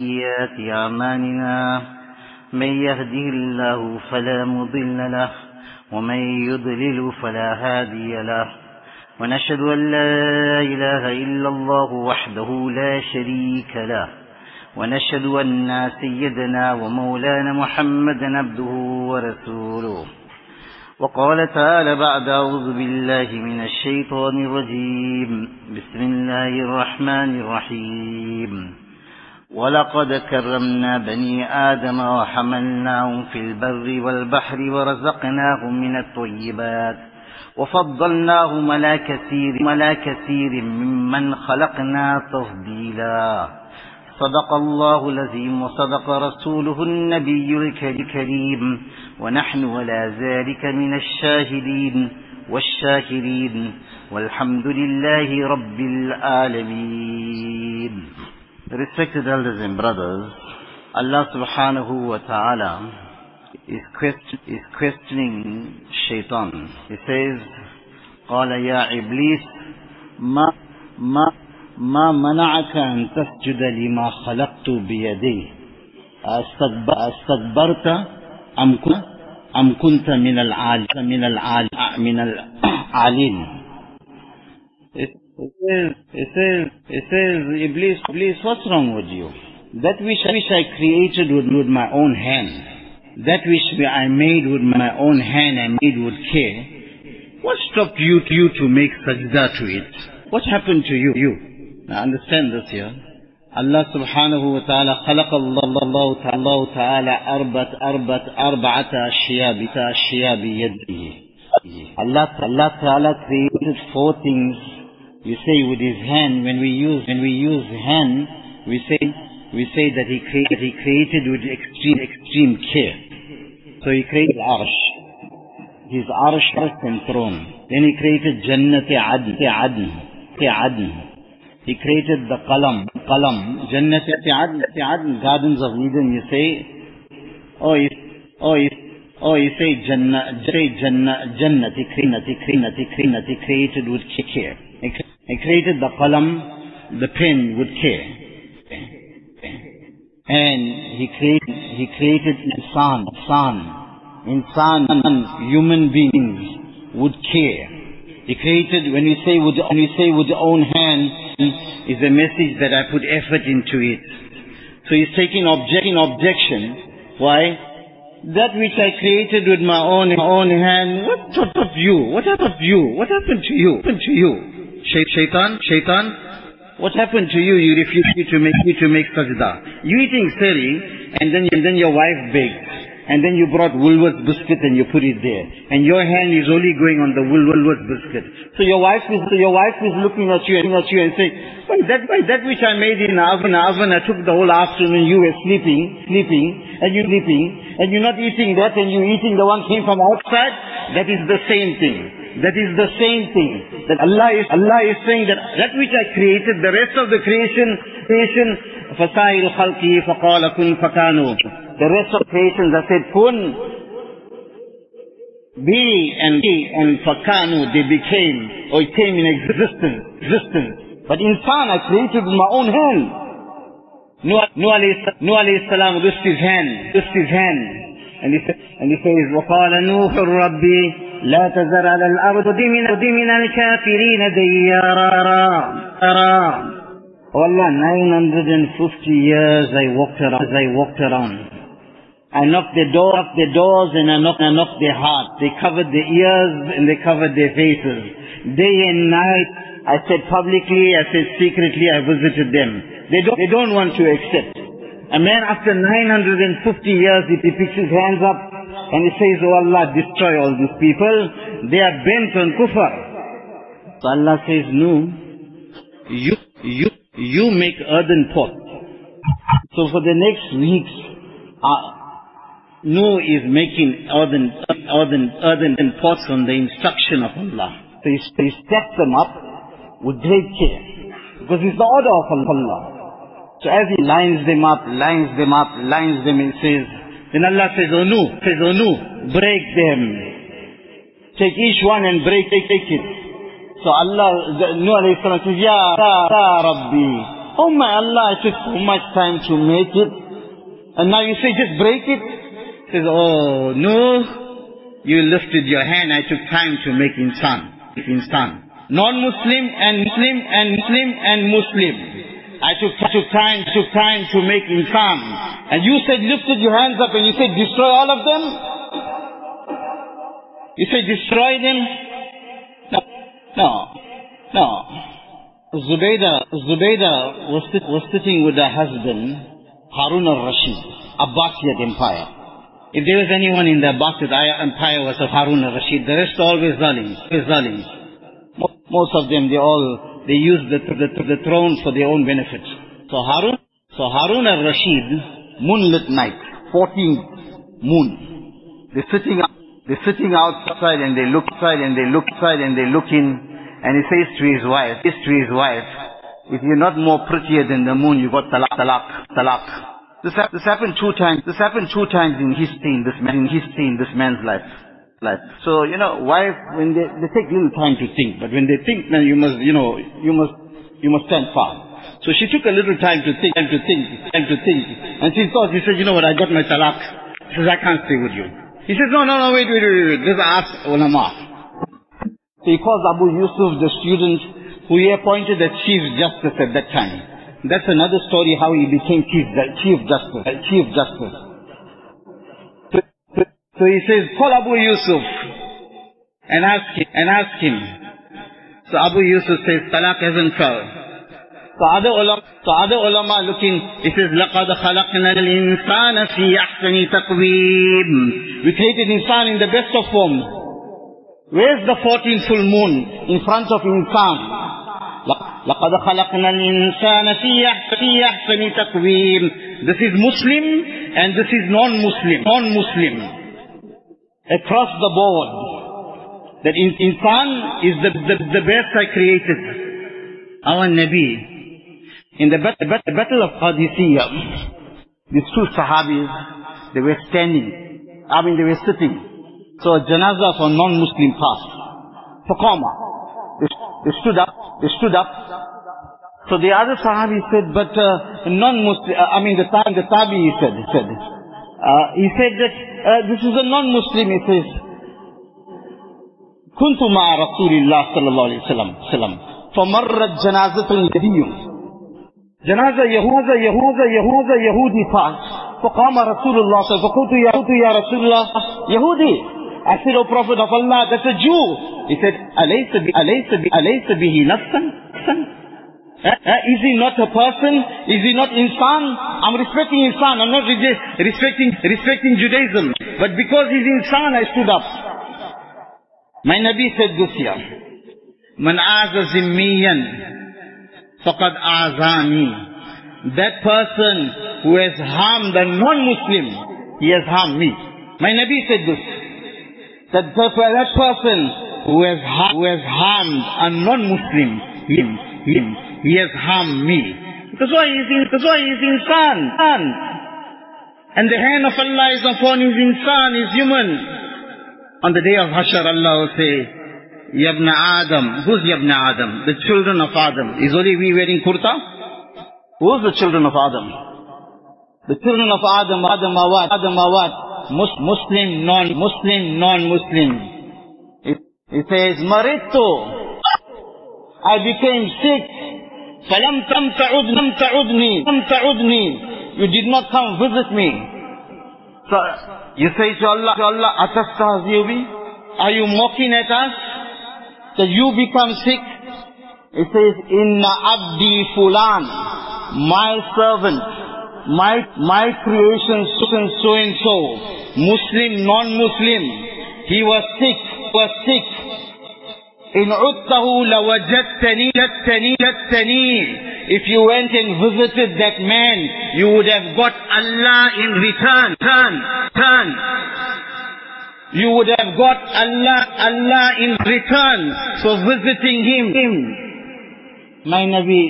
سيئات أعمالنا. من يهده الله فلا مضل له ومن يضلل فلا هادي له. ونشهد أن لا إله إلا الله وحده لا شريك له. ونشهد أن سيدنا ومولانا محمدا عبده ورسوله. وقال تعالى بعد أعوذ بالله من الشيطان الرجيم. بسم الله الرحمن الرحيم. ولقد كرمنا بني آدم وحملناهم في البر والبحر ورزقناهم من الطيبات وفضلناهم على كثير على كثير ممن خلقنا تفضيلا. صدق الله العظيم وصدق رسوله النبي الكريم. ونحن على ذلك من الشاهدين والشاكرين. والحمد لله رب العالمين. Respected elders and brothers, Allah subhanahu wa ta'ala is, question, is questioning shaitan. He says, قال يا إبليس ما ما ما منعك أن تسجد لما خلقت بيدي أستكبرت أم كنت أم كنت من العال من العال من العالين It says, it says, it says, Iblis, Iblis, what's wrong with you? That which, which I created with, with my own hand, that which I made with my own hand and made with care, what stopped you, you to make sajda to it? What happened to you? You. Now understand this here. Allah subhanahu wa ta'ala خلق الله تعالى تعالى أربعة أربعة أربعة أشياء أشياء بيده Allah, Allah Ta'ala created four things we say with his hand when we use when we use hand we say we say that he created he created with extreme extreme care. So he created arsh. His arsh and throne. Then he created jannat adn adn adn he created the qalam qalam jannat adn adn gardens of eden you say. Oh you, oh you, Oh, you say Jannah, say Jannah, Jannah, created, created, he created with care. He created the qalam, the pen with care. And he created, he created insan, insan, insan, human beings with care. He created, when you say with, when you say with your own hand, is a message that I put effort into it. So he's taking object, objection. Why? that which I created with my own own hand, what of you? What happened of you? What happened to you? What happened to you? Shaitan, shaitan, what happened to you? You refused to make you to make sajda. You eating sari, and then and then your wife baked, and then you brought Woolworth biscuit and you put it there, and your hand is only going on the Woolworth biscuit. So your wife is so your wife is looking at you and at you and saying, well, that that which I made in oven, oven, I took the whole afternoon. You were sleeping, sleeping, and you sleeping, and you're not eating that, and you're eating the one came from outside. That is the same thing. That is the same thing. That Allah is, Allah is saying that that which I created, the rest of the creation, creation, فَسَائِرُ خَلْقِهِ فَقَالَ كُنْ The rest of creation that said, kun, be and be and fakanu, they became, or it came in existence, existence. But insan, I created with my own hand. Nuh alayhi salam, this is hand, this is hand. And he, and he says, وَقَالَ نُوحُ رَبِّي لا تذر على الأرض من من الكافرين ديارا Oh Allah, 950 years I walked around, I walked around. I knocked the door, knocked the doors and I knocked, I knocked their hearts. They covered their ears and they covered their faces. Day and night, I said publicly, I said secretly, I visited them. They don't, they don't want to accept. A man after 950 years, he picks his hands up and he says, Oh Allah, destroy all these people. They are bent on kufr. So Allah says, no. You, you, you make earthen pots. So for the next weeks, uh, is making earthen, earthen, earthen pots on the instruction of Allah. So he, he stacks them up with great care. Because it's the order of Allah. So as he lines them up, lines them up, lines them, he says, then Allah says, oh no, says, oh no, break them. Take each one and break, take, take it. So Allah, Nuh alayhi salam says, Ya, Ya Rabbi, Oh my Allah, I took so much time to make it. And now you say just break it? Says, oh no, you lifted your hand, I took time to make insan. Insan. Non-Muslim and Muslim and Muslim and Muslim. I took, took time, took time to make insan. And you said lifted your hands up and you said destroy all of them? You said, destroy them? No. No. No. Zubaydah, Zubaydah was, sit, was sitting with her husband, Harun al-Rashid, Abbasid Empire. If there was anyone in the Abbasid Empire was of Harun al-Rashid, the rest always always zalims. Most of them, they all, they use the, the, the throne for their own benefit. So Harun, so Harun al-Rashid, moonlit night, 14th moon. They're sitting, they're sitting outside and they look outside and they look outside and they look in and he says to his wife, says to his wife, if you're not more prettier than the moon, you got talaq, talaq, talaq. This, this happened two times. This happened two times in history in this man, in history in this man's life. So you know, wife when they they take little time to think, but when they think, then you must you know you must you must stand firm. So she took a little time to think, time to think, time to think, and she thought, she said, you know what, I got my talaq. She says, I can't stay with you. He says, no, no, no, wait, wait, wait, wait. Just ask ulama. So he calls Abu Yusuf, the student who he appointed as chief justice at that time. That's another story how he became chief, chief justice. Chief justice. So, so, so he says, call Abu Yusuf and ask him. And ask him. So Abu Yusuf says, talaq hasn't fell. So other ulama, so other ulama looking, he says, لَقَدْ خَلَقْنَا الْإِنسَانَ فِي أَحْسَنِ تَقْوِيمٍ We created insan in the best of forms. Where's the 14th full moon in front of insan? لقد خلقنا الإنسان في أحسن تقويم This is Muslim and this is non-Muslim. Non-Muslim. Across the board. That in, insan is the, the, the best I created. Our Nabi. In the, bat, bat, battle of Qadisiyah, these two Sahabis, they were standing. I mean, they were sitting. So a janazah for non-Muslim passed. Faqama. They, they stood up. They stood up. So the other Sahabi said, but uh, non-Muslim, uh, I mean the, the Tabi he said, he said, uh, he said that uh, this is a non-Muslim, he says, كنت مع رسول الله صلى الله عليه وسلم سلم فمرت جنازة يهودي جنازة يهوذا يهوذا يهوذا يهودي passed فقام رسول الله صلى الله عليه وسلم فقلت يا يا رسول الله يهودي I said, O Prophet of Allah, that's a Jew. He said, أليس, أليس, أليس به نفسا? uh, uh, is he not a person? Is he not insan? I'm respecting insan. I'm not respecting, respecting Judaism. But because he's insan, I stood up. My Nabi said this here. Man aza zimmiyan faqad azani. That person who has harmed a non-Muslim, he has harmed me. My Nabi said this. That, that person who has, who has harmed a non-Muslim, him, him, he has harmed me. Because why is in, because why is insan? And the hand of Allah is upon his insan, is human. On the day of Hashar, Allah will say, Yabna Adam. Who's Yabna Adam? The children of Adam. Is only we wearing kurta? Who's the children of Adam? The children of Adam, Adam what? Adam what? Mus Muslim, non-Muslim, non-Muslim. It, it says, Marito, I became sick. You did not come visit me. So you say to Allah, to Allah, Are you mocking at us? That you become sick? It says, inna abdi fulan, my servant, my, my creation so and so and so, Muslim, non-Muslim, he was sick, was sick, in udtahu lawajadtani, jattani, jattani. If you went and visited that man, you would have got Allah in return. Turn, turn. You would have got Allah, Allah in return for visiting him. My Nabi,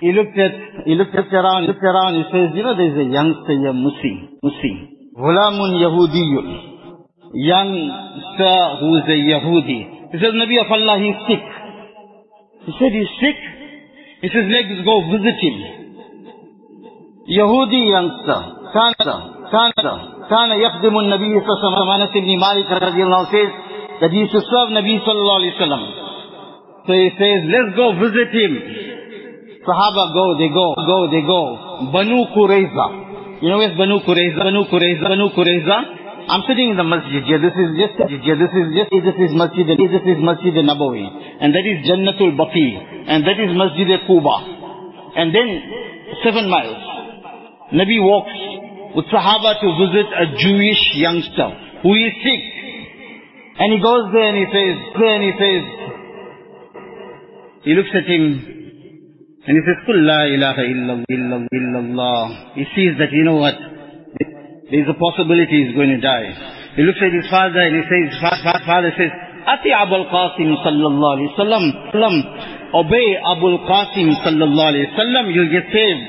he looked at, he looked at around, looked around, he says, you know, there's a youngster here, Musi, Musi. Ghulamun Yahudiyun. Youngster who is a Yahudi. He says, Nabi of Allah, he's sick. He said, he's sick. He says, let's go visit him. Yahudi youngster, Kana, Kana, Kana yakhdimu Nabi sallallahu alayhi wa sallam, ibn Malik radiallahu says, that he used to serve Nabi sallallahu alayhi wa sallam. So he says, let's go visit him. Sahaba go, they go, go, they go. Banu Qurayza. You know where's Banu Qurayza? Banu Qurayza, Banu Qurayza. I'm sitting in the masjid here. This is just here. This is just this is masjid. This is masjid Nabawi, and that is Jannatul Baqi, and that is Masjid Quba, and then seven miles. Nabi walks with Sahaba to visit a Jewish youngster who is sick, and he goes there and he says, there and he says, he looks at him and he says, Qul la ilaha illallah, illallah. He sees that, you know what, there is a possibility he's going to die. He looks at his father and he says, father says, Ati Abul Qasim sallallahu alayhi wasallam, obey Abul Qasim sallallahu alayhi wasallam, you'll get saved.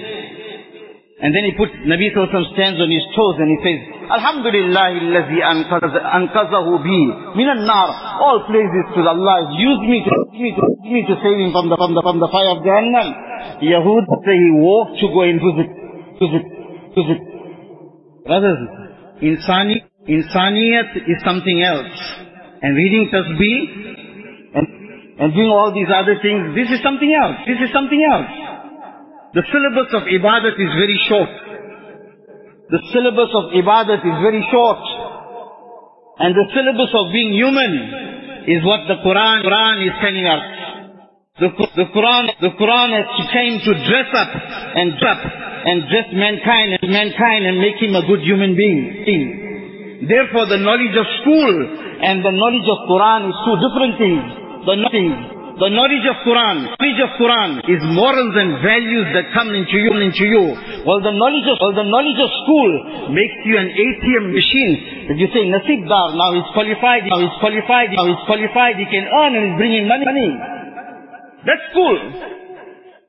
And then he puts, Nabi Sallallahu stands on his toes and he says, Alhamdulillah illazi anqazahu bi minan nar. All praises to Allah. Use me to, me to, me to save him from the, from the, from the fire of Jahannam. Yahud say he walked to go and visit, visit, visit. Brothers, insani, insaniyat is something else. And reading tasbih and, and doing all these other things, this is something else. This is something else. The syllabus of ibadat is very short. The syllabus of ibadat is very short. And the syllabus of being human is what the Quran, Quran is telling us. The, the Quran, the Quran has came to dress up and dress and dress mankind and mankind and make him a good human being. Therefore the knowledge of school and the knowledge of Quran is two different things. The things. The knowledge of Quran, knowledge of Quran is morals and values that come into you, into you. While the knowledge of, while the knowledge of school makes you an ATM machine. That you say, Nasibdar, now he's qualified, now he's qualified, now he's qualified, he can earn and he's bringing money. money. That's school.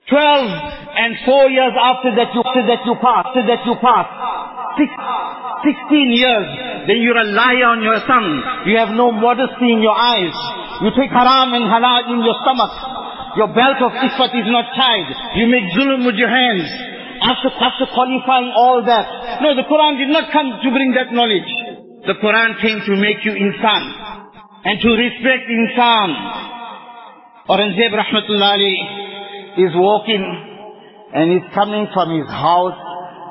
Twelve and four years after that you, after that you pass, after that you pass. Years, then you're a liar on your tongue. You have no modesty in your eyes. You take haram and halal in your stomach. Your belt of ifat is not tied. You make zulm with your hands. After, after qualifying all that. No, the Quran did not come to bring that knowledge. The Quran came to make you insan. And to respect insan. Aurangzeb Rahmatullah is walking and he's coming from his house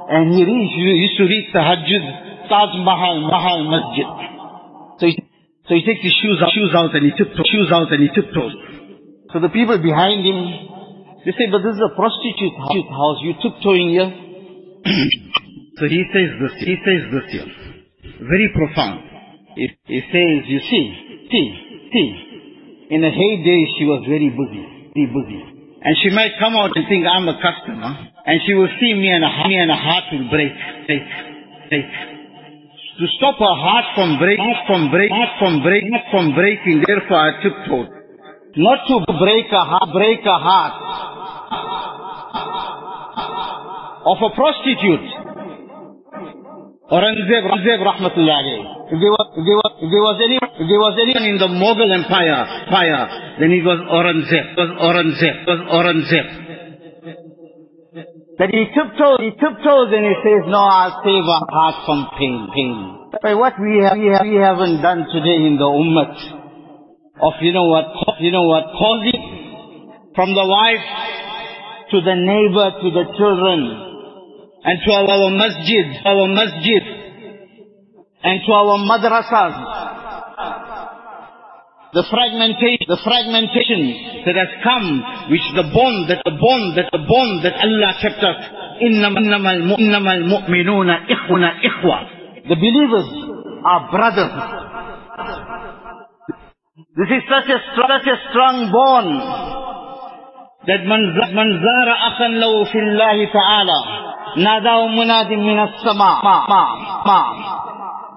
and he reached, he used to reach the Hajjud Taj Mahal, Mahal Masjid. So he so he takes his shoes out, shoes out and he tiptoes, shoes out and he tiptoes. So the people behind him, they say, but this is a prostitute house, you tiptoeing here. so he says this, he says this here. Very profound. He, he says, you see, see, see, in a heyday she was very busy, very busy. And she might come out and think I'm a customer, and she will see me and a, me and a heart will break, break, break to stop her heart from breaking, from breaking, from breaking, from breaking. Therefore, I tiptoed. Not to break a heart, break a heart of a prostitute. Aurangzeb, Aurangzeb Rahmatullah if there, was, if, there was, if, there was any, if there was anyone in the Mughal Empire, fire, then it was Aurangzeb, was Aurangzeb, was Aurangzeb. That he tiptoes, he tiptoes and he says, no, I'll save our heart from pain, pain. But what we, have, we, have, we haven't done today in the ummah of, you know what, you know what, causing from the wife to the neighbor to the children and to our masjid, our masjid and to our madrasas the fragmentation, the fragmentation that has come, which the bond, that the bond, that the bond that Allah kept us. إِنَّمَا الْمُؤْمِنُونَ إِخْوَنَا إِخْوَةً The believers are brothers. This is such a, such a strong bond that man zara akhan lahu fillahi ta'ala nadahu munadin min as-sama ma ma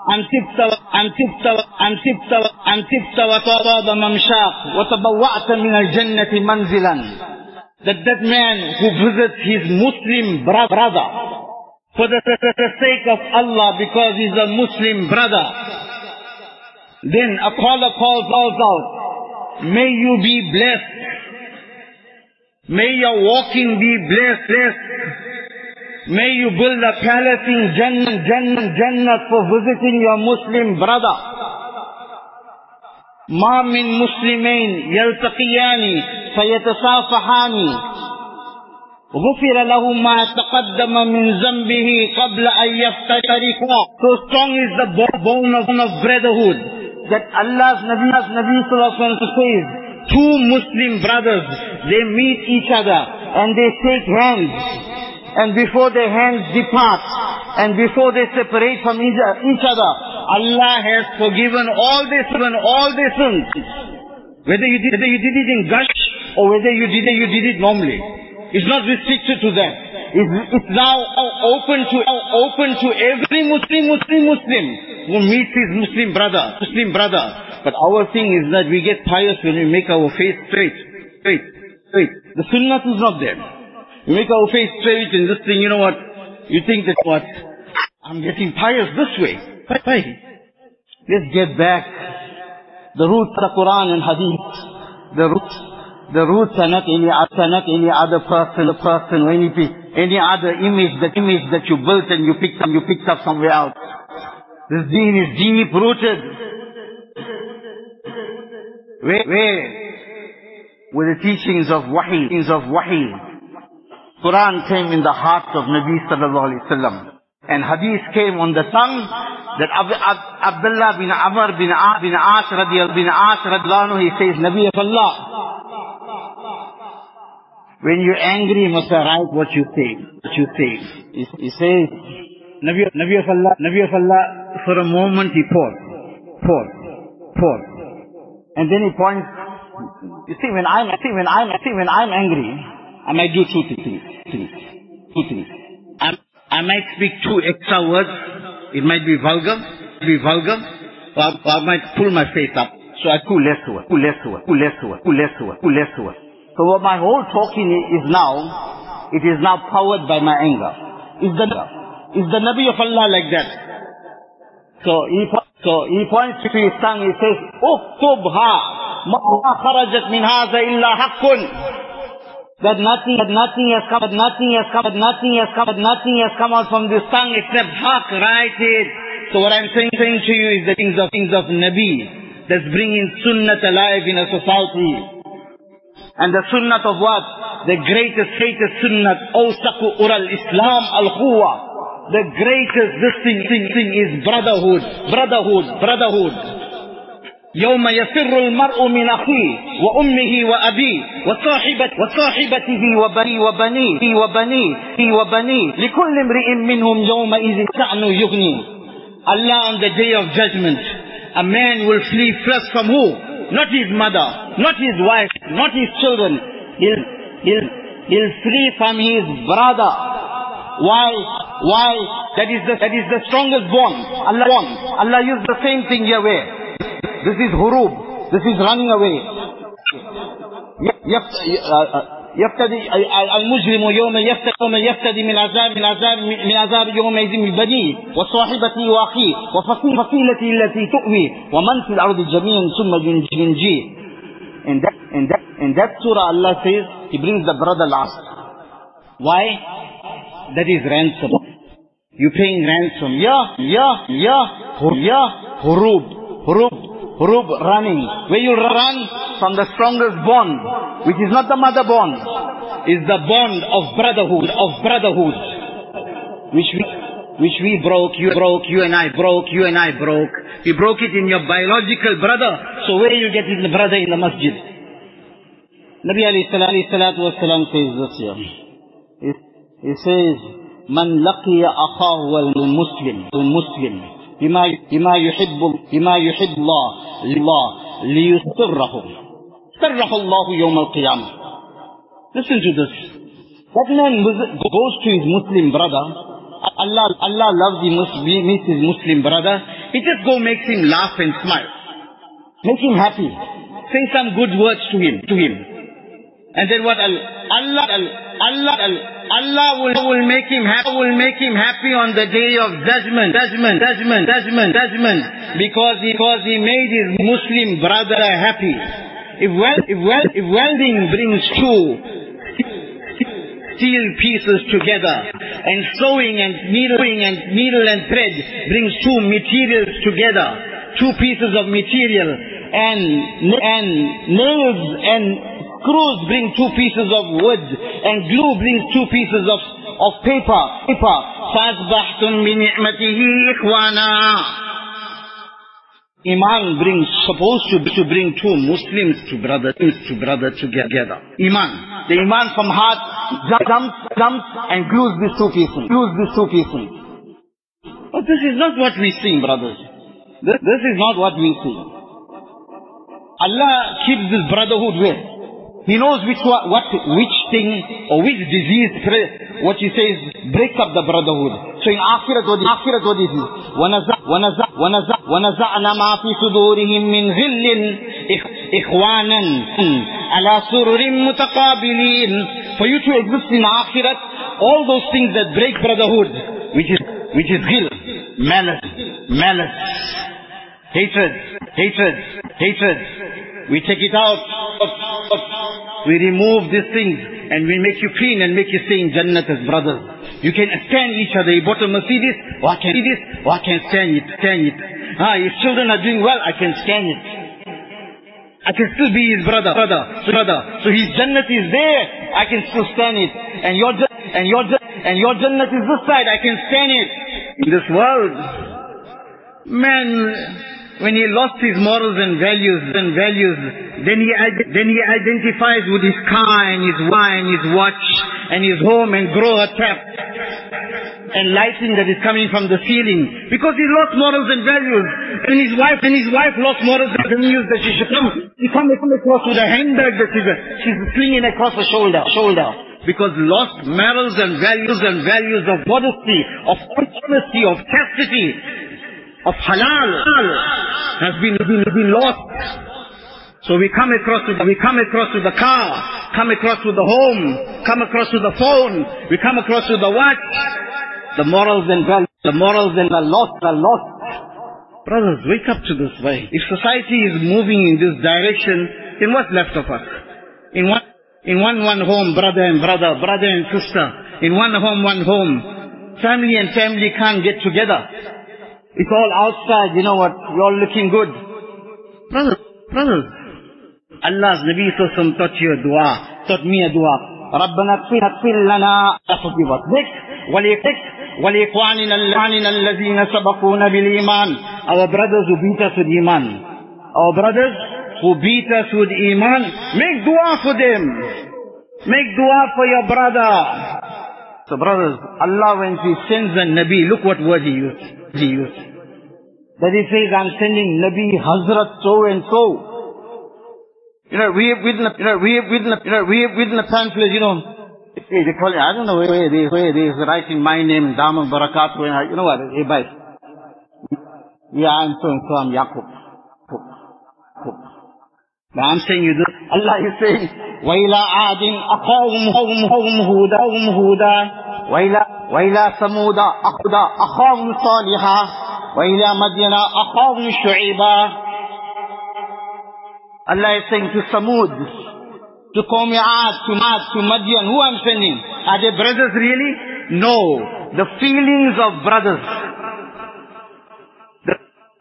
أن تبت أن تبت أن تبت أن تبت وطاب ممشاق وتبوأت من الجنة منزلا that that man who visits his Muslim brother for the, the, sake of Allah because he's a Muslim brother then a caller calls out may you be blessed May your walking be blessed, blessed. May you build a palace in Jannah, Jannah, Jannah for visiting your Muslim brother. ما من مسلمين يلتقيان فيتصافحان غفر له ما تقدم من ذنبه قبل أن يفترقا So strong is the bone of, of brotherhood that Allah's Nabi, Nabi Sallallahu says, two Muslim brothers, they meet each other and they shake hands. And before their hands depart, and before they separate from each other, Allah has forgiven all their sins, all their sins. Whether you did, whether you did it in gush, or whether you did it, you did it normally. It's not restricted to that. It's, it's now open to open to every Muslim, Muslim, Muslim who meets his Muslim brother, Muslim brother. But our thing is that we get pious when we make our face straight, straight, straight. The sunnah is not there. We make our face straight and this thing, you know what? You think that what? I'm getting pious this way. Why? Let's get back. The roots of the Quran and Hadith. The roots the roots are not any, are not any other person, person or any, any other image, the image that you built and you picked up, you picked up somewhere else. This deen is deep rooted. Where, where were the teachings of wahi, teachings of wahi? Quran came in the heart of Nabi sallallahu alaihi wasallam. And hadith came on the tongue that Ab Ab Abdullah bin Amr bin, A bin Ash radiyallahu bin Ash radiyallahu he says, Nabi of Allah, when you're angry, you must write what you say. What you say. He, he says, Nabi, Nabi of Allah, Nabi of Allah, for a moment he paused, paused, paused, and then he points. You see, when I'm, see, when I'm, see, when I'm angry, I might do two things, things, two things. I, I might speak two extra words. It might be vulgar, be vulgar, or, or I might pull my face up. So I pull less to it, pull less to it, pull less to it, pull less to it, pull less to it. So what my whole talking is now, it is now powered by my anger. Is the, is the Nabi of Allah like that? So he, so he points to his tongue, he says, اكتبها ما خرجت من هذا إلا حق that nothing, that nothing has come, that nothing has come, that nothing has come, that nothing has come out from this tongue except haq, write it. So what I'm saying, saying to you is the things of, things of Nabi, that's bringing sunnah alive in a society. And the sunnah of what? The greatest, greatest sunnah, awsaqu ural Islam al-quwa. The greatest, this thing, thing, thing is brotherhood, brotherhood, brotherhood. يوم يفر المرء من أخيه وأمه وأبيه وصاحبة وصاحبته وبني وبنيه وبنيه وبنيه لكل امرئ منهم يومئذ شأن يغني Allah on the day of judgment a man will flee first from who? Not his mother, not his wife, not his children. He'll, he'll, he'll flee from his brother. Why? Why? That is the, that is the strongest bond. Allah bond. Allah used the same thing here where? This is hurub. This is running away. يفتدي المجرم يوم يفتدي يوم يفتدي من عذاب من عذاب من عذاب يومئذ من بنيه وصاحبته واخيه وفصيلته التي تؤوي ومن في الارض جميعا ثم ينجيه. In that, in that, in that surah Allah says, He brings the brother last. Why? That is ransom. You paying ransom. Yeah, yeah, yeah, yeah, hurub, hurub, hurub, running. Where you run from the strongest bond, which is not the mother bond, is the bond of brotherhood, of brotherhood, which we, which we broke, you broke, you and I broke, you and I broke. We broke it in your biological brother, so where you get it in the brother in the masjid? Nabi alayhi salatu wasalam says this here. He, he says, من لقي أخاه المسلم المسلم بما بما يحب بما يحب الله الله ليسره سره الله يوم القيامة Listen to this. That man goes to his Muslim brother. Allah, Allah loves him, meets his Muslim brother. He just go makes him laugh and smile. Make him happy. Say some good words to him, to him. And then what? Allah, Allah, Allah will, will make him happy, will make him happy on the day of judgment, judgment, judgment, judgment, judgment, because he, because he made his Muslim brother happy. If well, if if welding brings two steel pieces together. And sewing and needling and needle and thread brings two materials together. Two pieces of material. And, and nails and screws bring two pieces of wood. And glue brings two pieces of, of paper. Paper. فَأَصْبَحْتُمْ بِنِعْمَتِهِ إِخْوَانًا Iman brings, supposed to, to bring two Muslims to brother, to brother together. Iman. The Iman from heart jumps, jumps and glues these two pieces. Glues these two pieces. But this is not what we see, brothers. This, this is not what we see. Allah keeps this brotherhood with. He knows which what, which thing or which disease, what he says, breaks up the brotherhood. So in Akhirat, what, Akhirat, what is it? وَنَزَعْنَا مَا فِي صُدُورِهِمْ مِنْ غِلٍّ إِخْوَانًا عَلَى سُرُرٍ مُتَقَابِلِينَ For you to exist in Akhirat, all those things that break brotherhood, which is, which is ghil, malice, malice, hatred, hatred, hatred, we take it out. We remove these things and we make you clean and make you stay in Jannat as brothers. You can stand each other. You bought a Mercedes, oh I can see this, oh I can stand it, stand it. Ah, if children are doing well, I can stand it. I can still be his brother, brother, brother. So his Jannat is there, I can still stand it. And your and your and your Jannat is this side, I can stand it. In this world, man, when he lost his morals and values and values, then he then he identifies with his car and his wine, his watch and his home and grow a tap and lighting that is coming from the ceiling because he lost morals and values. And his wife and his wife lost morals and values that she should come. She come across with a handbag that she's, she's slinging across her shoulder, shoulder. Because lost morals and values and values of modesty, of honesty, of chastity, of halal has been, been, been lost. So we come across with, we come across with the car, come across with the home, come across with the phone, we come across with the watch. The morals and the morals and the lost are lost. Brothers, wake up to this way. If society is moving in this direction, then what's left of us? In one, in one, one home, brother and brother, brother and sister. In one home, one home. Family and family can't get together. It's all outside, you know what, you're all looking good. Brothers, brothers, Allah's Nabi Sallallahu taught you a dua, taught me a dua. ربنا اغفر اغفر لنا forgive us. Next, وليكتك ولإخواننا الذين سبقونا بالإيمان. Our brothers who beat us with Iman. Our brothers who beat us with Iman, make dua for them. Make dua for your brother. So brothers, Allah when He sends a Nabi, look what word He used. He used. That He says, I'm sending Nabi Hazrat so and so. You know, we have written, you know, we have written, you know, we have written a pamphlet, you know, hey, they call it, I don't know where is, where it is, writing my name, Dhamma Barakat, you know what, hey, bye. Yeah, I'm so and so, I'm Yaqub. But I'm saying you this, Allah is saying, وَإِلَىٰ عَادٍ أَخَاهُمْ هُوْدًا هُوْدًا هُوْدًا وَإِلَىٰ وَإِلَىٰ ثَمُودَ أَخْدَ أَخَاهُمْ صَالِحًا وَإِلَىٰ مَدْيَنَ أَخَاهُمْ شُعِيبًا Allah is saying to Samud, to Qawmi'at, to Mad, to Madian, who I'm sending? Are they brothers really? No. The feelings of brothers. The,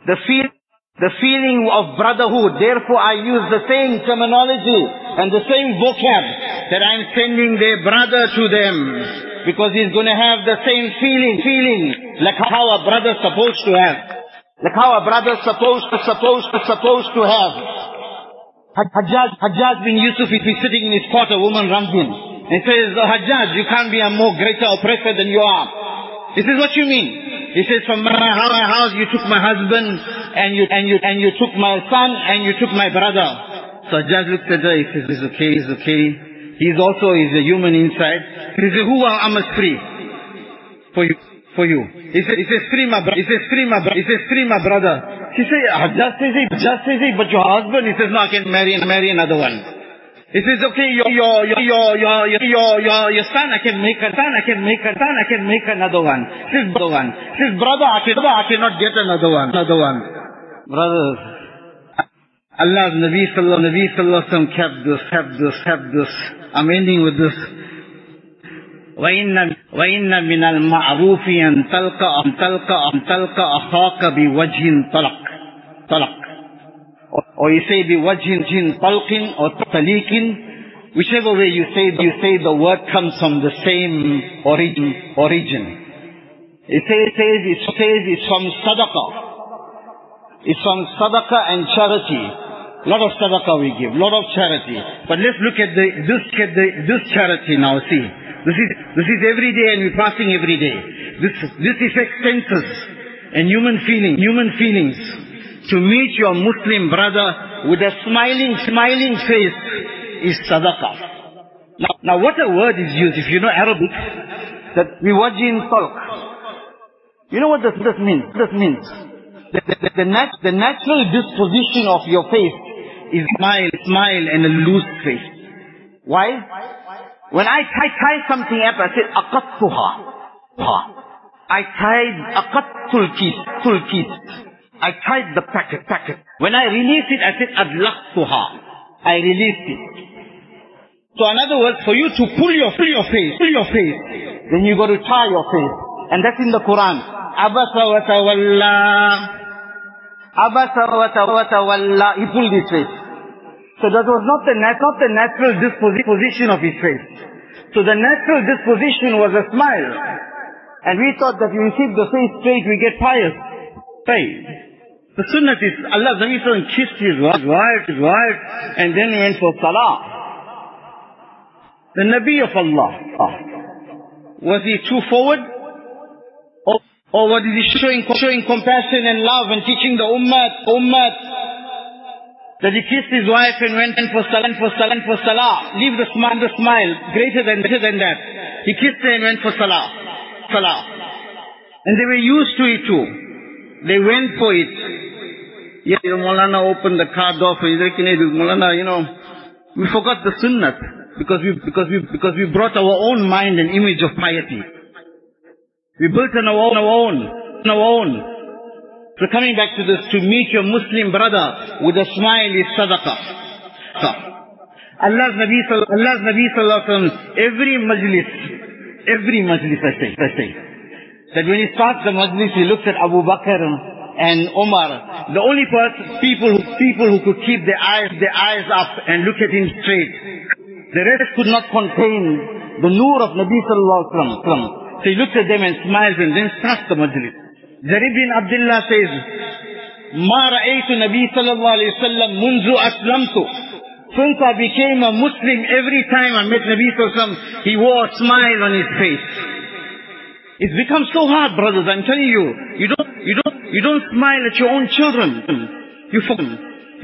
the feel, the feeling of brotherhood. Therefore I use the same terminology and the same vocab that I'm sending their brother to them. Because he's going to have the same feeling, feeling, like how a brother's supposed to have. Like how a brother's supposed to, supposed to, supposed to have. Hajjaj, Hajjaj bin Yusuf is sitting in his court, a woman runs in. And says, Hajjaj, you can't be a more greater oppressor than you are. This is what you mean? He says, from my house you took my husband, and you, and you, and you took my son, and you took my brother. So Hajjaj looks at her, he says, it's okay, it's okay. He's also, he's a human inside. He says, who uh, are Amas free? For you, for you. He says, he says, free my brother. He says, free my brother. He says, free my brother. She says, Hajjaj says says but your husband, he says, no, I can marry, marry another one. He says, okay, your, your, your, your, your, your, your, your son, I can make a son, I can make a son, I can make another one. He says, brother one. He says, brother, I, can, brother, I cannot get another one, another one. Brothers, Allah's Nabi sallallahu, Nabi sallallahu kept this, kept this, kept this. I'm ending with this. وإن وإن من المعروف أن تلقى أن تلقى أن تلقى أخاك بوجه طلق طلق or, you say biwajhin jin talqin or Talikin, whichever way you say, you say the word comes from the same origin. origin. It says, says, it says it's from sadaqah. It's from sadaqah and charity. Lot of sadaqah we give, lot of charity. But let's look at the, this, this charity now, see. This is, this is every day and we're passing every day. This, this affects senses and human feeling, human feelings To meet your Muslim brother with a smiling, smiling face is sadaqah. Now, now what a word is used, if you know Arabic, that we wajin talq. You know what this, this means? This means the, the, the, nat, the natural disposition of your face is smile, smile and a loose face. Why? When I, I tie something up, I said, أَقَطْتُهَا I tied أَقَطْتُ الْكِيس I tried the packet, packet. When I released it, I said, Adlaqtuha. I released it. So in other words, for you to pull your, pull your face, pull your face, then you got to tie your face. And that's in the Quran. Abasa wa tawalla. Abasa wa tawalla. He pulled his face. So that was not the, not the natural disposition of his face. So the natural disposition was a smile. And we thought that we keep the face straight, we get pious. Faith. The sunnah is, Allah Nabi kissed his wife, his wife, and then he went for salah. The Nabi of Allah. Ah. Was he too forward? Or, or was he showing, showing compassion and love and teaching the ummah, ummah that he kissed his wife and went in for salah, for salah, for salah. Leave the smile, the smile, greater than, greater than that. He kissed her and went for salah, salah. And they were used to it too. They went for it. Yeah, you know, Molana opened the car door for Molana, you know, we forgot the sunnah because we, because we, because we brought our own mind and image of piety. We built on our own, our own, on our own. So coming back to this, to meet your Muslim brother with a smile is sadaqah. So, Allah's Nabi, Allah's Nabi sallallahu wasallam, every majlis, every majlis I say, I say, that when he starts the majlis, he looks at Abu Bakr and Omar, the only person, people, people who could keep their eyes, their eyes up and look at him straight. The rest could not contain the nur of Nabi sallallahu alaihi wasallam. So he looked at them and smiled and then starts the majlis. Jarir bin Abdullah says, ما رأيت Nabi sallallahu alayhi wasallam munzu أسلمت since I became a Muslim, every time I met Nabi Sallallahu he wore a smile on his face. It's become so hard, brothers, I'm telling you. You don't, you don't, you don't smile at your own children. You forgot,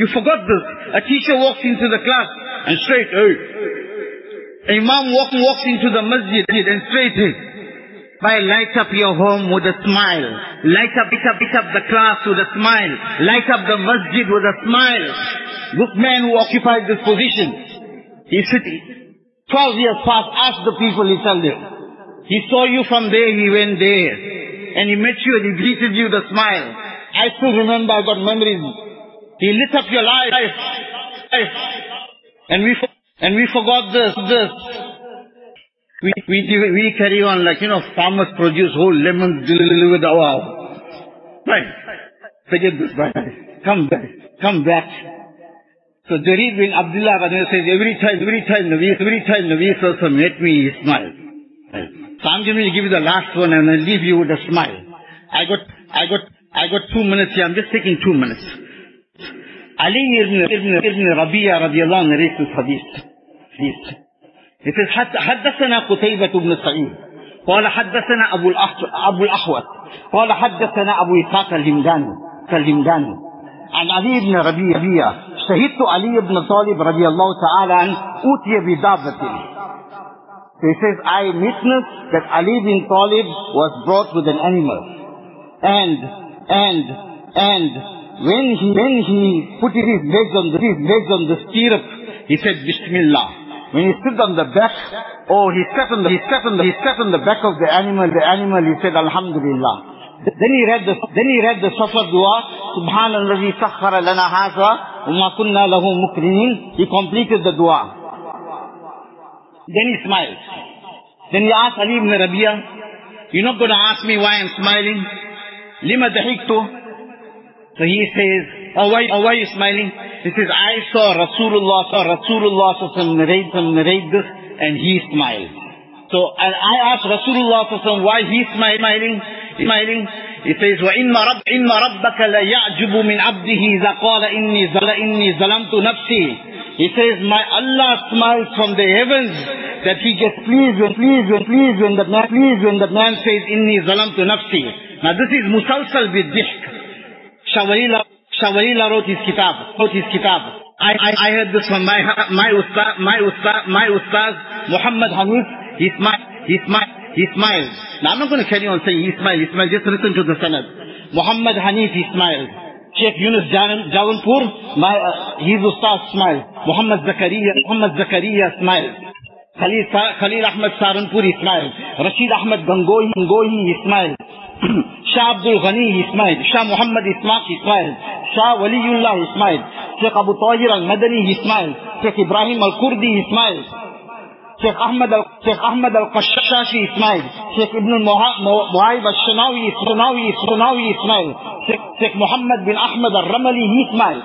you forgot this. A teacher walks into the class and straight, hey. Imam walk, walks into the masjid and straight, hey. By light up your home with a smile. Light up, light up, light up the class with a smile. Light up the masjid with a smile. This man who occupied this position, he's sitting. Twelve years past, ask the people, he told them. He saw you from there, he went there. And he met you and he greeted you with a smile. I still remember, I got memories. He lit up your life. life. And we, and we forgot this, this. We, we, we carry on like, you know, farmers produce whole lemons delivered wow. Right. Forget this, right. Come back. Come back. So Jarir bin Abdullah says, every time, every time Nabi, every time Nabi Sallallahu met me, he smiled. So I'm going to give you the last one and I'll leave you with a smile. I got, I got, I got two minutes here. I'm just taking two minutes. Ali ibn, ibn, ibn Rabi'a radiallahu narrates this hadith. Hadith. It says, حدثنا قتيبة بن سعيد قال حدثنا أبو أبو الأحوص قال حدثنا أبو إسحاق الهمداني الهمداني عن علي بن ربيع شهدت علي بن طالب رضي الله تعالى عنه أوتي بدابة he says, I witnessed that Ali bin Talib was brought with an animal. And, and, and, when he, when he put his legs on the, his legs on the stirrup, he said, Bismillah. When he stood on the back, oh, he sat on the, he sat on the, he sat on the back of the animal, the animal, he said, Alhamdulillah. Then he read the, then he read the Safar dua, Subhanallah, sakhara lana haza, umma kunna lahu mukrinin. He completed the dua. Then he smiled. Then he asked Ali ibn Rabia, you're not going to ask me why I'm smiling? Lima dahiktu? So he says, oh why, oh, why are you smiling? He says, I saw Rasulullah, saw Rasulullah narrate, narrate this and he smiled. So and I asked Rasulullah why he smiling, smiling. He says, وَإِنَّ رَبْ إِنَّ رَبَّكَ لَيَعْجُبُ مِنْ عَبْدِهِ إِذَا قَالَ إِنِّي زَلَ إِنِّي ظَلَمْتُ نَفْسِي he says, my Allah smiles from the heavens that he gets pleased and pleased and pleased when the man, pleased when the man says, inni zalam to nafsi. Now this is musalsal bid-dihk. Shawarila, Shawarila wrote his kitab, wrote his kitab. I, I, I heard this from my, my ustaz, my ustaz, my ustaz, Muhammad Hanif. He smiled, he smiled, he smiled. Now I'm not going to carry on saying he smiled, he smiled. Just listen to the sanad. Muhammad Hanif, he smiled. Sheikh Yunus Jawanpur, my, uh, his ustaz smiled. Muhammad Zakaria, Muhammad Zakaria smiled. Khalil, Khalil Ahmad Saharanpur, he smiled. Rashid Ahmad Gangohi, Gangohi, he smiled. Shah Abdul Ghani, he smiled. Shah Muhammad Ishaq, he smiled. Shah Waliullah, he smiled. Sheikh Abu Tahir al-Madani, he smiled. Sheikh Ibrahim al-Kurdi, he smiled. Sheikh Ahmad al Sheikh Ahmad شيخ أحمد شيخ أحمد القشاشي إسماعيل شيخ ابن المعايب الشناوي الشناوي الشناوي إسماعيل شيخ محمد بن أحمد الرملي إسماعيل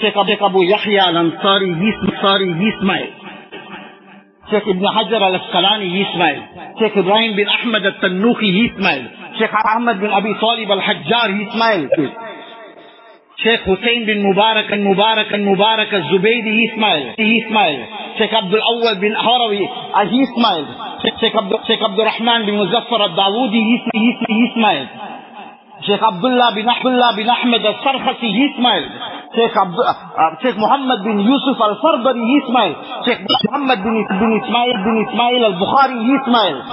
شيخ أبو يحيى الأنصاري إسماعيل إسماعيل شيخ ابن حجر الاسقلاني اسماعيل شيخ إبراهيم بن احمد التنوخي اسماعيل شيخ احمد بن ابي طالب الحجار اسماعيل he smiled. Sheikh Ahmad bin Abi Talib al Hajjar he smiled. Sheikh Hussein bin Mubarak and Mubarak and Mubarak al-Zubaydi, he smiled. He smiled. Sheikh Abdul Awwal bin Harawi, uh, he smiled. Sheikh, Abdul, Sheikh Abdul Rahman bin Muzaffar al-Dawudi, he, he, he smiled. Sheikh Abdullah bin Abdullah bin Ahmed al-Sarkhasi, he smiled. Sheikh, Abdul, uh, Sheikh Muhammad bin Yusuf al-Farbari, he smiled. Sheikh Muhammad bin, bin Ismail bin Ismail al-Bukhari, he smiled.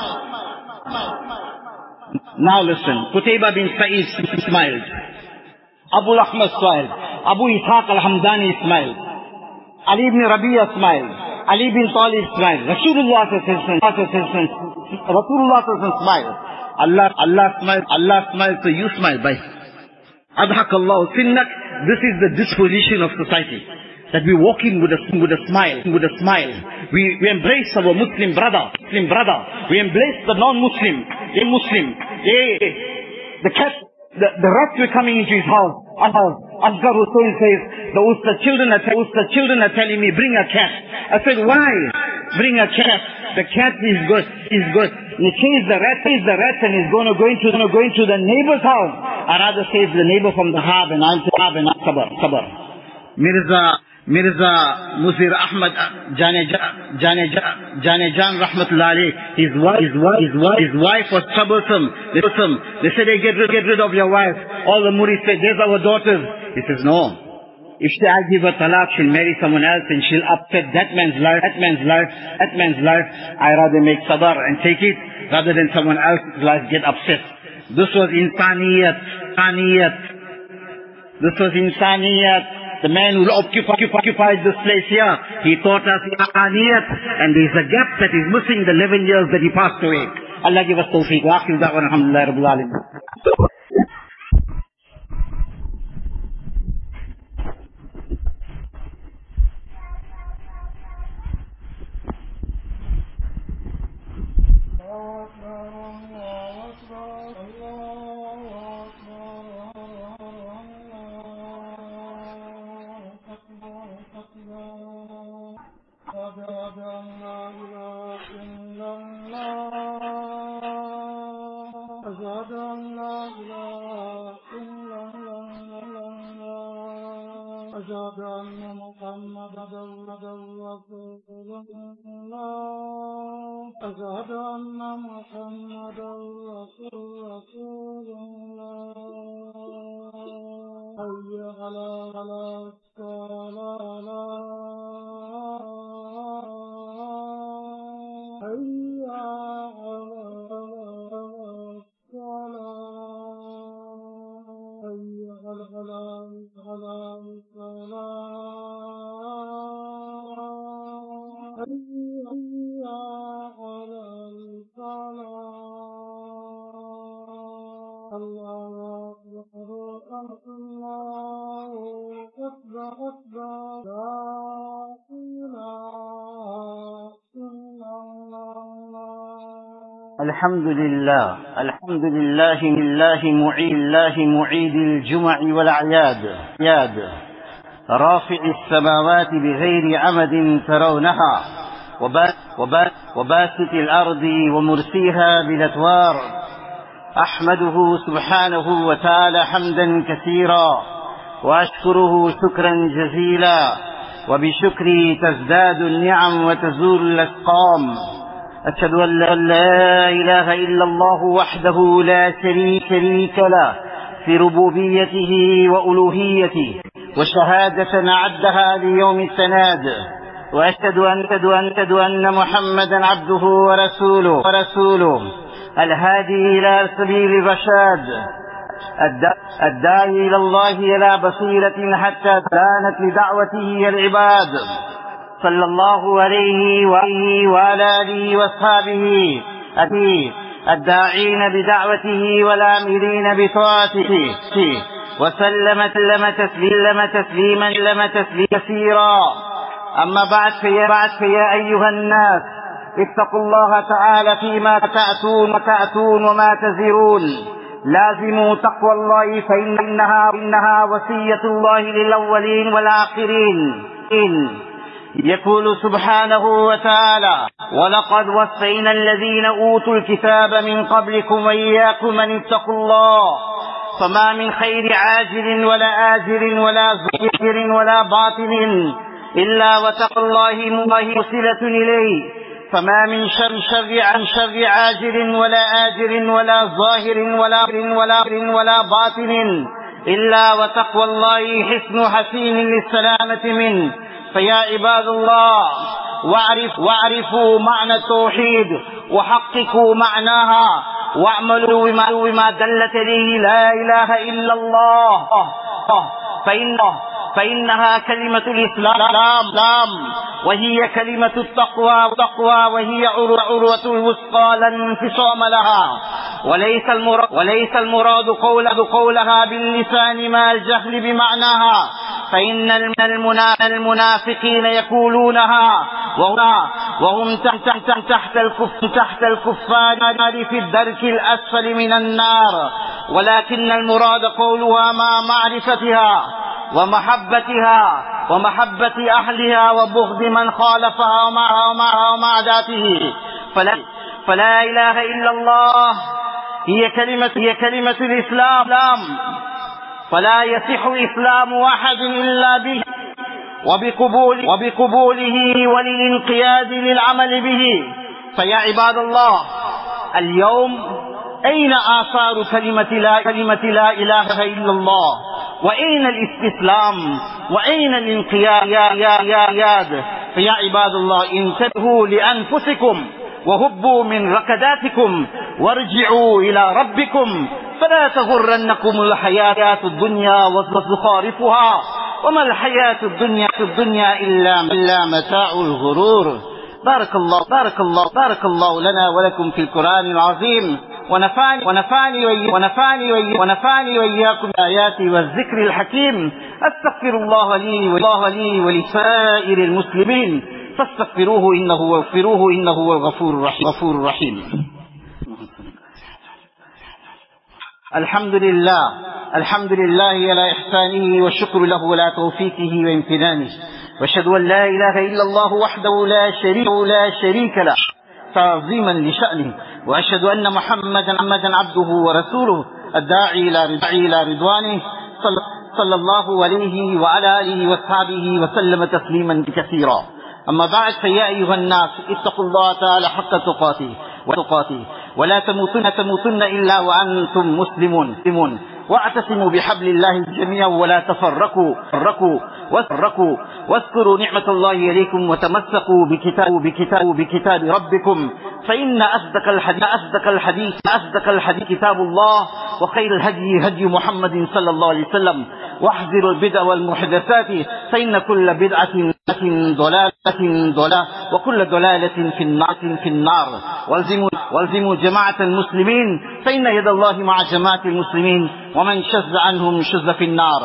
Now listen, Qutayba bin Sa'id smiled. Abu Ahmad smiled. Abu Ishaq al-Hamdani smiled. Ali ibn Rabi'a smiled. Ali bin Talib smiled. Rasulullah Rasulullah smiled. Allah, Allah smiled. Allah smiled, so you smile. Bye. Adhak Allah sinnak. This is the disposition of society. That we walk in with a, with a smile, with a smile. We, we embrace our Muslim brother, Muslim brother. We embrace the non-Muslim, a Muslim. A, the cat, the, the rats were coming into his house. house. Asghar Hussain says, the Usta children are, Usta children are telling me, bring a cat. I said, why? Bring a cat. The cat is good, is good. He chased the rat, chased the rat and he's going to go into, going to go into the neighbor's house. I rather save the neighbor from the harm and I'm harm and sabar, sabar. Mirza, Mirza Musir Ahmad Janejan Janejan Rahmatullah his wife, his wife, his wife, his wife was troublesome. They, troublesome. they said, hey, get rid, get rid of your wife. All the muris said, there's our daughters. He says, no. If she, I give her talaq, she'll marry someone else and she'll upset that man's life, that man's life, that man's life. I rather make sabr and take it rather than someone else's life get upset. This was insaniyat, insaniyat. This was insaniyat. The man who occupied this place here, he taught us Iqaniyat, and there's a gap that is missing the 11 years that he passed away. Allah give us tawfiq. Wa akhir da'wana alhamdulillah rabbil alamin. الحمد لله. الحمد لله لله معيد الله معيد الجمع والأعياد. ياد. رافع السماوات بغير عمد ترونها. وباسط الأرض ومرسيها بالأتوار. أحمده سبحانه وتعالى حمدا كثيرا. وأشكره شكرا جزيلا. وبشكري تزداد النعم وتزول الأسقام. أشهد أن لا إله إلا الله وحده لا شريك له في ربوبيته وألوهيته وشهادة عدها ليوم التناد وأشهد أن أشهد أن محمدا عبده ورسوله ورسوله. الهادي إلى سبيل الرشاد. الداعي إلى الله إلى بصيرة حتى كانت لدعوته العباد. صلى الله عليه وعلى آله وأصحابه الداعين بدعوته والآمرين بطاعته وسلم سلم تسليما تسليما لم تسليما كثيرا. أما بعد فيا بعد فيا أيها الناس اتقوا الله تعالى فيما تأتون وتأتون وما تزرون. لازموا تقوى الله فإنها إنها وصية الله للأولين والآخرين. يقول سبحانه وتعالى ولقد وصينا الذين أوتوا الكتاب من قبلكم وإياكم أن اتقوا الله فما من خير عاجل ولا آجل ولا ذكر ولا باطن إلا وتقى الله مرسلة إليه فما من شر شر عن شر عاجل ولا آجل ولا ظاهر ولا ولا ولا باطن إلا وتقوى الله حسن حسين للسلامة منه. فيا عباد الله واعرف واعرفوا معنى التوحيد وحققوا معناها واعملوا بما, دلت عليه لا إله إلا الله. فإن فإنها كلمة الإسلام. وهي كلمة التقوى تقوى وهي عروة الوثقى لا انفصام لها. وليس المراد, وليس المراد قول قولها باللسان مع الجهل بمعناها. فإن المنافقين يقولونها. وهم تحت تحت الكف تحت الكفار في الدرك الأسفل من النار. ولكن المراد قولها مع معرفتها. ومحبتها ومحبة أهلها وبغض من خالفها ومعها ومعها ومع ذاته. فلا, فلا إله إلا الله. هي كلمة هي كلمة الإسلام. فلا يصح إسلام أحد إلا به وبقبول وبقبوله وللانقياد للعمل به. فيا عباد الله اليوم أين آثار كلمة لا, كلمة لا إله إلا الله؟ وأين الاستسلام؟ وأين الانقياد؟ فيا عباد الله انتبهوا لأنفسكم وهبوا من ركداتكم وارجعوا إلى ربكم. فلا تغرنكم الحياة الدنيا وزخارفها وما الحياة الدنيا في الدنيا إلا, إلا متاع الغرور. بارك الله بارك الله بارك الله لنا ولكم في القرآن العظيم. وي ونفاني وي ونفاني وإياكم. الآيات والذكر الحكيم. أستغفر الله لي والله لي ولسائر المسلمين. فاستغفروه إنه واغفروه إنه هو الغفور الرحيم, غفور الرحيم. الحمد لله الحمد لله على إحسانه والشكر له على توفيقه وامتنانه. وأشهد أن لا إله إلا الله وحده لا شريك لا شريك له. تعظيما لشأنه وأشهد أن محمدا محمدا عبده ورسوله الداعي إلى رضوانه صلى, الله عليه وعلى آله وأصحابه وسلم تسليما كثيرا. أما بعد فيا أيها الناس اتقوا الله تعالى حق تقاته وتقاته ولا تموتن تموتن إلا وأنتم مسلمون واعتصموا بحبل الله جميعا ولا تفرقوا فرقوا وفرقوا واذكروا نعمة الله عليكم وتمسكوا بكتاب بكتاب بكتاب ربكم. فإن أصدق الحديث أصدق الحديث أصدق الحديث كتاب الله وخير الهدي هدي محمد صلى الله عليه وسلم. واحذروا البدع والمحدثات فإن كل بدعة ضلالة ضلالة وكل ضلالة في النار في النار. والزموا والزموا جماعة المسلمين فإن يد الله مع جماعة المسلمين. ومن شذ عنهم شذ في النار.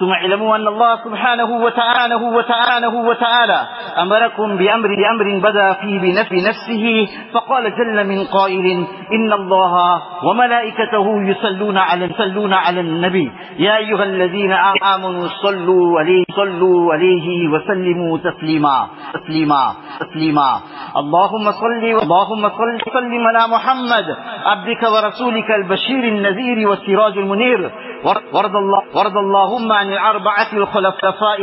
ثم اعلموا أن الله سبحانه وتعالى وتعالى وتعالى أمركم بأمر بأمر بدا فيه بنفسه فقال جل من قائل إن الله وملائكته يصلون على يصلون على النبي. يا أيها الذين آمنوا صلوا عليه صلوا عليه وسلموا تسليما تسليما تسليما. اللهم صل اللهم صل وسلم على محمد عبدك ورسولك البشير النذير والسراج المنير. وارض الله وارض اللهم عن الأربعة الخلفاء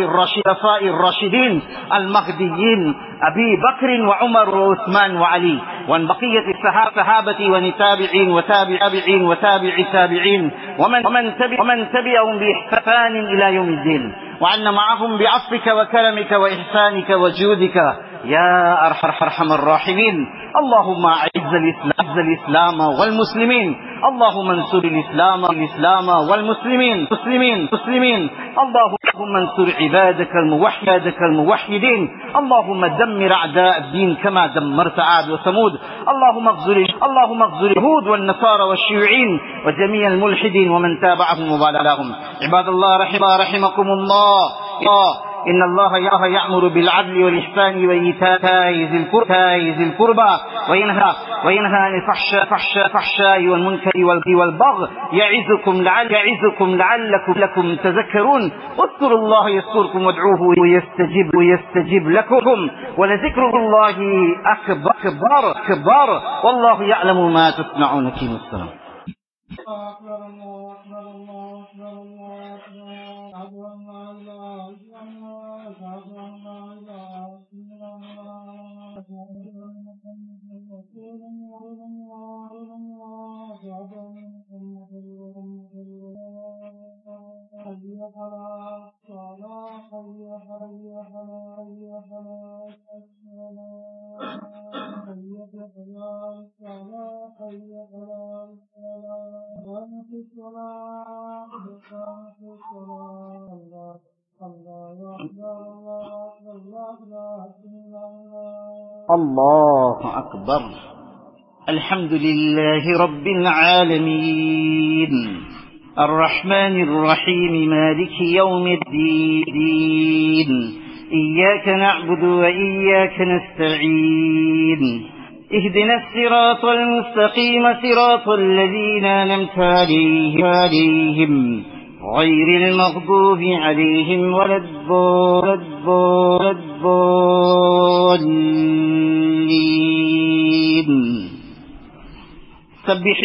الراشدين المهديين أبي بكر وعمر وعثمان وعلي وعن بقية الصحابة والتابعين وتابعين وتابع التابعين ومن ومن تبع ومن تبعهم بإحسان إلى يوم الدين وعنا معهم بعفوك وكرمك وإحسانك وجودك يا أرحم الراحمين. اللهم أعز الإسلام, الإسلام والمسلمين. اللهم انصر الإسلام الإسلام والمسلمين. مسلمين مسلمين. اللهم انصر عبادك الموحدك الموحدين. اللهم دمر أعداء الدين كما دمرت عاد وثمود. اللهم اغزر اللهم اغزر اليهود والنصارى والشيوعين وجميع الملحدين ومن تابعهم وبالاهم عباد الله رحم رحمكم الله. إن الله يأمر بالعدل والإحسان وإيتاء ذي القربى وينهى وينهى عن الفحشاء فحشاء فحشاء والمنكر والبغي يعظكم لعل يعظكم لعلكم لكم تذكرون. اذكروا الله يذكركم وادعوه ويستجب ويستجب لكم. ولذكر الله أكبر أكبر أكبر. والله يعلم ما تصنعون. كيم السلام الله أكبر الله أكبر الله أكبر. الله أكبر. الحمد لله رب العالمين. الرحمن الرحيم مالك يوم الدين. إياك نعبد وإياك نستعين. اهدنا الصراط المستقيم صراط الذين أنعمت عليهم غير المغضوب عليهم ولا الضال- الضال- الضالين. سبح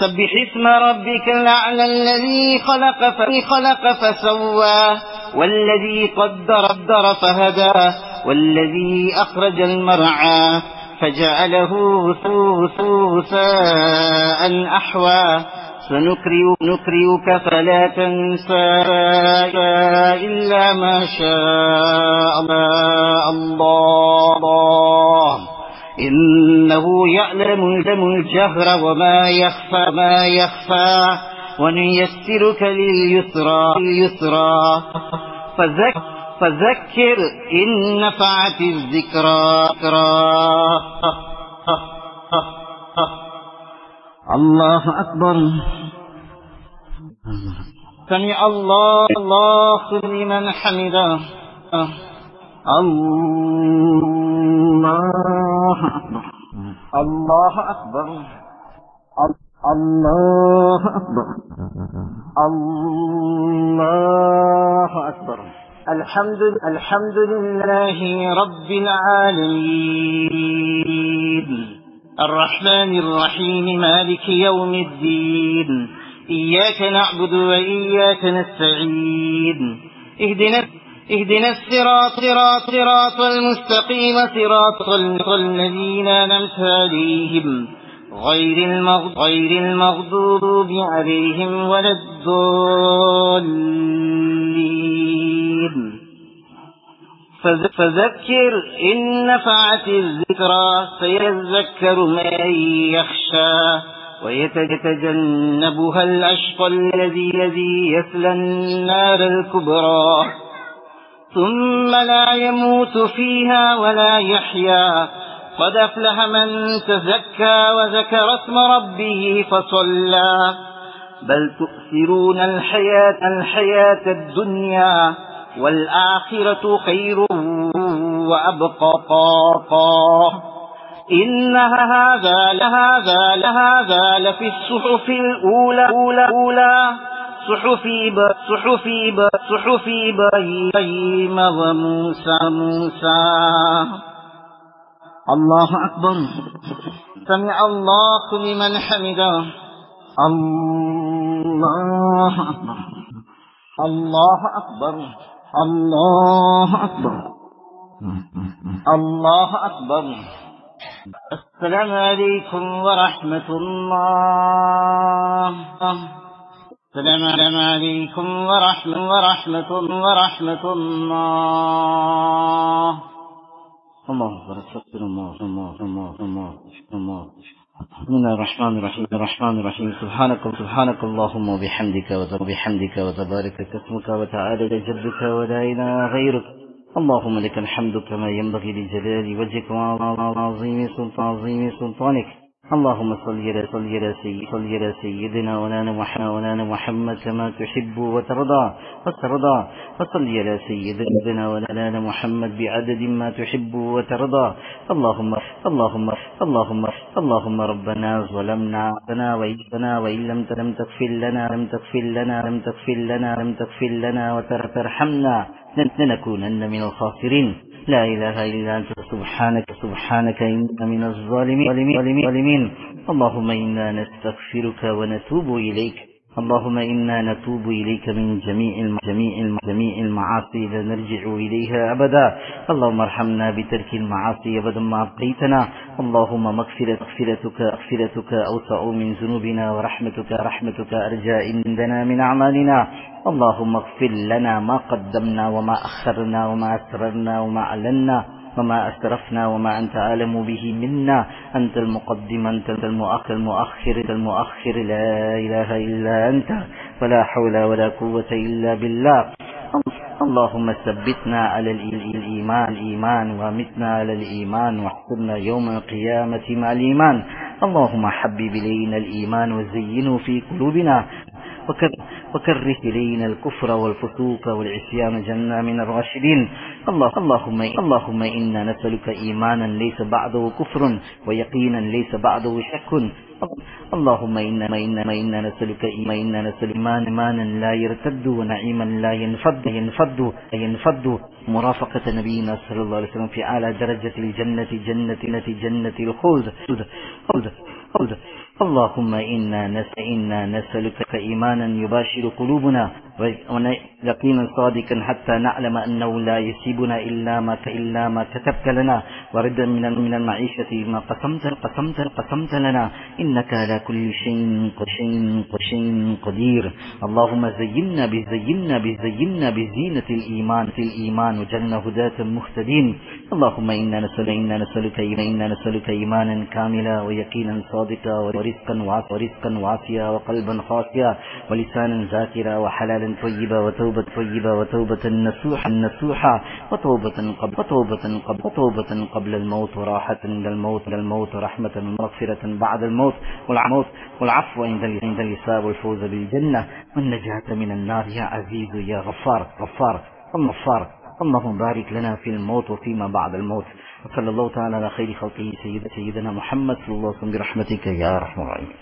سبح اسم ربك الأعلى الذي خلق فخلق فسوى والذي قدر قدر فهدى والذي أخرج المرعى فجعله غثاء أحوى. سنقرئ نقرئك فلا تنسى إلا ما شاء الله. إنه يعلم الجهر وما يخفى ما يخفى ونيسرك لليسرى اليسرى فذك فذكر إن نفعت الذكرى. الله أكبر. سمع الله الله لمن حمده. الله أكبر. الله أكبر. الله أكبر. الله أكبر. الحمد الحمد لله رب العالمين. الرحمن الرحيم مالك يوم الدين. إياك نعبد وإياك نستعين. اهدنا اهدنا الصراط صراط صراط المستقيم صراط الذين أنعمت عليهم غير المغضوب غير المغضوب عليهم ولا الضالين. فذ- فذكر إن نفعت الذكرى سيذكر من يخشى ويتجنبها الأشقى الذي الذي يصلى النار الكبرى. ثم لا يموت فيها ولا يحيا. قد أفلح من تزكى وذكر اسم ربه فصلى. بل تؤثرون الحياة, الحياة الدنيا والآخرة خير وأبقى إن هذا لهذا لهذا لفي الصحف الأولى أولى أولى. صحف صحف صحف إبراهيم وموسى موسى. الله أكبر. سمع الله لمن حمده. الله أكبر. الله أكبر. الله أكبر. الله أكبر. السلام عليكم ورحمة الله. السلام عليكم ورحمة ورحمة ورحمة الله. الله أكبر استغفر الله الله الله الله الله. بسم الله الرحمن الرحيم الرحمن الرحيم. سبحانك سبحانك اللهم وبحمدك وبحمدك وتبارك اسمك وتعالى جدك ولا إله غيرك. اللهم لك الحمد كما ينبغي لجلال وجهك وعظيم سلطان عظيم سلطانك. اللهم صل على صل على سيد صل على سيدنا ولانا محمد ولانا محمد كما تحب وترضى وترضى وصل على سيدنا ولانا محمد بعدد ما تحب وترضى. اللهم اللهم اللهم اللهم ربنا ظلمنا ربنا وإننا وإن لم لم تغفر لنا لم تغفر لنا لم تغفر لنا لم تغفر لنا وترحمنا لنكونن من الخاسرين. لا إله إلا أنت سبحانك سبحانك إنا من الظالمين. ظالمين اللهم إنا نستغفرك ونتوب إليك. اللهم إنا نتوب إليك من جميع جميع جميع المعاصي لا نرجع إليها أبدا. اللهم ارحمنا بترك المعاصي أبدا ما أبقيتنا. اللهم مغفرة مغفرتك مغفرتك أوسع من ذنوبنا ورحمتك رحمتك أرجى عندنا من أعمالنا. اللهم اغفر لنا ما قدمنا وما أخرنا وما أسررنا وما أعلنا. وما أسرفنا وما أنت أعلم به منا. أنت المقدم أنت المؤخر المؤخر المؤخر. لا إله إلا أنت. ولا حول ولا قوة إلا بالله. اللهم ثبتنا على الإيمان الإيمان ومتنا على الإيمان واحفظنا يوم القيامة مع الإيمان. اللهم حبب إلينا الإيمان وزينه في قلوبنا. وكره إلينا الكفر والفسوق والعصيان جنة من الراشدين. اللهم اللهم إنا نسألك إيمانا ليس بعده كفر ويقينا ليس بعده شك. اللهم إنا إنا إنا نسألك إنا نسألك إيمانا إيمانا لا يرتد ونعيما لا ينفد ينفد ينفد مرافقة نبينا صلى الله عليه وسلم في أعلى درجة الجنة جنة جنة الخلد. خلد خلد. اللهم إنا نسألك إيمانا يباشر قلوبنا ويقينا صادقا حتى نعلم أنه لا يصيبنا إلا ما إلا ما كتبت لنا وردا من من المعيشة ما قسمت قسمت قسمت لنا إنك على كل شيء شيء شيء قدير اللهم زينا بزينا بزينا بزينة الإيمان في الإيمان وجعلنا هداة مهتدين اللهم إنا نسأل إنا نسألك إنا نسألك إيمانا كاملا ويقينا صادقا ورزقا ورزقا واسعا وقلبا خاشعا ولسانا ذاكرا وحلالا طيبا وتوبة طيبة وتوبة نسوحا نسوحا وتوبة قبل وتوبة قبل وتوبة قبل الموت وراحة عند الموت الموت رحمة ومغفرة بعد الموت والعموت والعفو عند عند الحساب والفوز بالجنة والنجاة من النار. يا عزيز يا غفار غفار غفار اللهم بارك لنا في الموت وفيما بعد الموت. وصلى الله تعالى على خير خلقه سيد سيدنا محمد صلى الله عليه وسلم. برحمتك يا أرحم الراحمين.